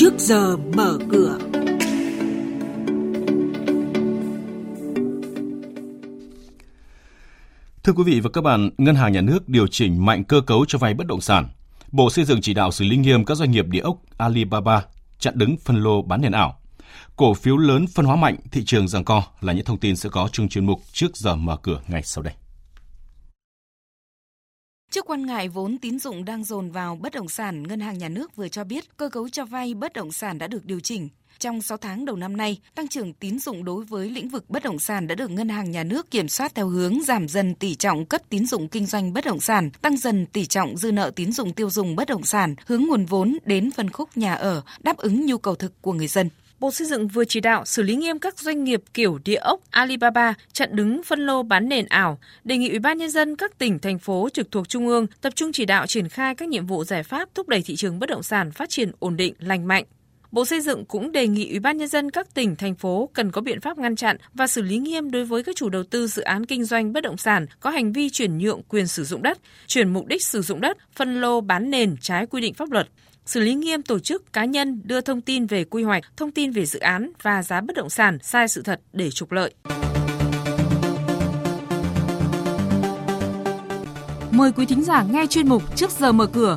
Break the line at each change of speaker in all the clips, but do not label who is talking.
trước giờ mở cửa.
Thưa quý vị và các bạn, Ngân hàng Nhà nước điều chỉnh mạnh cơ cấu cho vay bất động sản. Bộ Xây dựng chỉ đạo xử lý nghiêm các doanh nghiệp địa ốc Alibaba chặn đứng phân lô bán nền ảo. Cổ phiếu lớn phân hóa mạnh, thị trường giằng co là những thông tin sẽ có trong chuyên mục trước giờ mở cửa ngay sau đây.
Trước quan ngại vốn tín dụng đang dồn vào bất động sản, Ngân hàng Nhà nước vừa cho biết cơ cấu cho vay bất động sản đã được điều chỉnh. Trong 6 tháng đầu năm nay, tăng trưởng tín dụng đối với lĩnh vực bất động sản đã được Ngân hàng Nhà nước kiểm soát theo hướng giảm dần tỷ trọng cấp tín dụng kinh doanh bất động sản, tăng dần tỷ trọng dư nợ tín dụng tiêu dùng bất động sản, hướng nguồn vốn đến phân khúc nhà ở, đáp ứng nhu cầu thực của người dân.
Bộ Xây dựng vừa chỉ đạo xử lý nghiêm các doanh nghiệp kiểu địa ốc Alibaba chặn đứng phân lô bán nền ảo, đề nghị Ủy ban nhân dân các tỉnh thành phố trực thuộc trung ương tập trung chỉ đạo triển khai các nhiệm vụ giải pháp thúc đẩy thị trường bất động sản phát triển ổn định, lành mạnh. Bộ Xây dựng cũng đề nghị Ủy ban nhân dân các tỉnh thành phố cần có biện pháp ngăn chặn và xử lý nghiêm đối với các chủ đầu tư dự án kinh doanh bất động sản có hành vi chuyển nhượng quyền sử dụng đất, chuyển mục đích sử dụng đất, phân lô bán nền trái quy định pháp luật xử lý nghiêm tổ chức cá nhân đưa thông tin về quy hoạch, thông tin về dự án và giá bất động sản sai sự thật để trục lợi.
Mời quý thính giả nghe chuyên mục Trước giờ mở cửa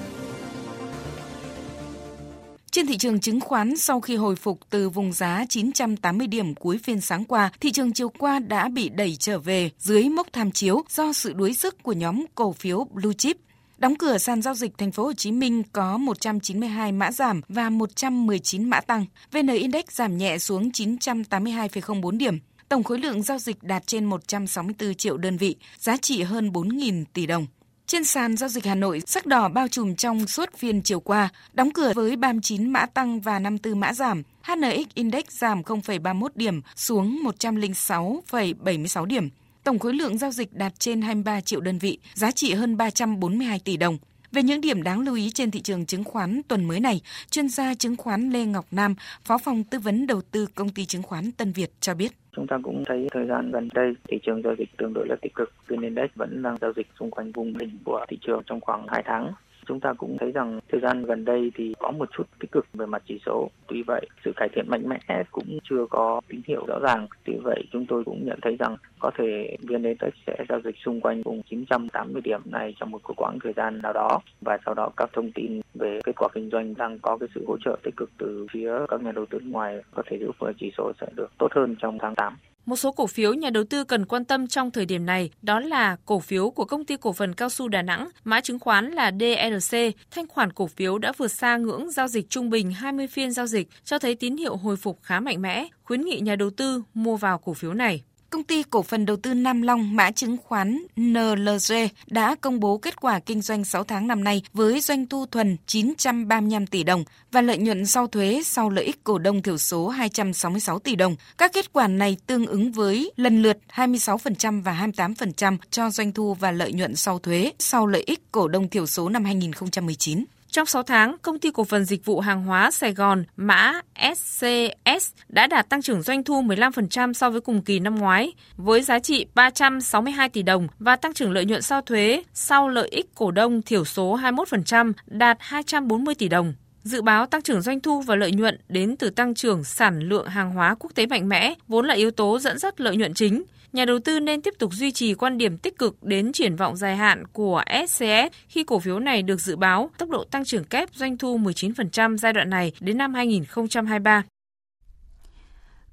Trên thị trường chứng khoán, sau khi hồi phục từ vùng giá 980 điểm cuối phiên sáng qua, thị trường chiều qua đã bị đẩy trở về dưới mốc tham chiếu do sự đuối sức của nhóm cổ phiếu Blue Chip. Đóng cửa sàn giao dịch thành phố Hồ Chí Minh có 192 mã giảm và 119 mã tăng. VN Index giảm nhẹ xuống 982,04 điểm. Tổng khối lượng giao dịch đạt trên 164 triệu đơn vị, giá trị hơn 4.000 tỷ đồng. Trên sàn giao dịch Hà Nội, sắc đỏ bao trùm trong suốt phiên chiều qua, đóng cửa với 39 mã tăng và 54 mã giảm. HNX Index giảm 0,31 điểm xuống 106,76 điểm. Tổng khối lượng giao dịch đạt trên 23 triệu đơn vị, giá trị hơn 342 tỷ đồng. Về những điểm đáng lưu ý trên thị trường chứng khoán tuần mới này, chuyên gia chứng khoán Lê Ngọc Nam, Phó phòng tư vấn đầu tư công ty chứng khoán Tân Việt cho biết.
Chúng ta cũng thấy thời gian gần đây thị trường giao dịch tương đối là tích cực, VN Index vẫn đang giao dịch xung quanh vùng đỉnh của thị trường trong khoảng 2 tháng. Chúng ta cũng thấy rằng thời gian gần đây thì có một chút tích cực về mặt chỉ số. Tuy vậy, sự cải thiện mạnh mẽ cũng chưa có tín hiệu rõ ràng. Tuy vậy, chúng tôi cũng nhận thấy rằng có thể VN Index sẽ giao dịch xung quanh vùng 980 điểm này trong một quãng thời gian nào đó và sau đó các thông tin về kết quả kinh doanh đang có cái sự hỗ trợ tích cực từ phía các nhà đầu tư ngoài có thể giúp chỉ số sẽ được tốt hơn trong tháng 8.
Một số cổ phiếu nhà đầu tư cần quan tâm trong thời điểm này đó là cổ phiếu của công ty cổ phần cao su Đà Nẵng, mã chứng khoán là DRC. Thanh khoản cổ phiếu đã vượt xa ngưỡng giao dịch trung bình 20 phiên giao dịch, cho thấy tín hiệu hồi phục khá mạnh mẽ, khuyến nghị nhà đầu tư mua vào cổ phiếu này.
Công ty cổ phần đầu tư Nam Long, mã chứng khoán NLG đã công bố kết quả kinh doanh 6 tháng năm nay với doanh thu thuần 935 tỷ đồng và lợi nhuận sau thuế sau lợi ích cổ đông thiểu số 266 tỷ đồng. Các kết quả này tương ứng với lần lượt 26% và 28% cho doanh thu và lợi nhuận sau thuế sau lợi ích cổ đông thiểu số năm 2019.
Trong 6 tháng, công ty cổ phần dịch vụ hàng hóa Sài Gòn mã SCS đã đạt tăng trưởng doanh thu 15% so với cùng kỳ năm ngoái, với giá trị 362 tỷ đồng và tăng trưởng lợi nhuận sau thuế sau lợi ích cổ đông thiểu số 21% đạt 240 tỷ đồng. Dự báo tăng trưởng doanh thu và lợi nhuận đến từ tăng trưởng sản lượng hàng hóa quốc tế mạnh mẽ, vốn là yếu tố dẫn dắt lợi nhuận chính nhà đầu tư nên tiếp tục duy trì quan điểm tích cực đến triển vọng dài hạn của SCS khi cổ phiếu này được dự báo tốc độ tăng trưởng kép doanh thu 19% giai đoạn này đến năm 2023.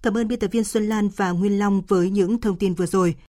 Cảm ơn biên tập viên Xuân Lan và Nguyên Long với những thông tin vừa rồi.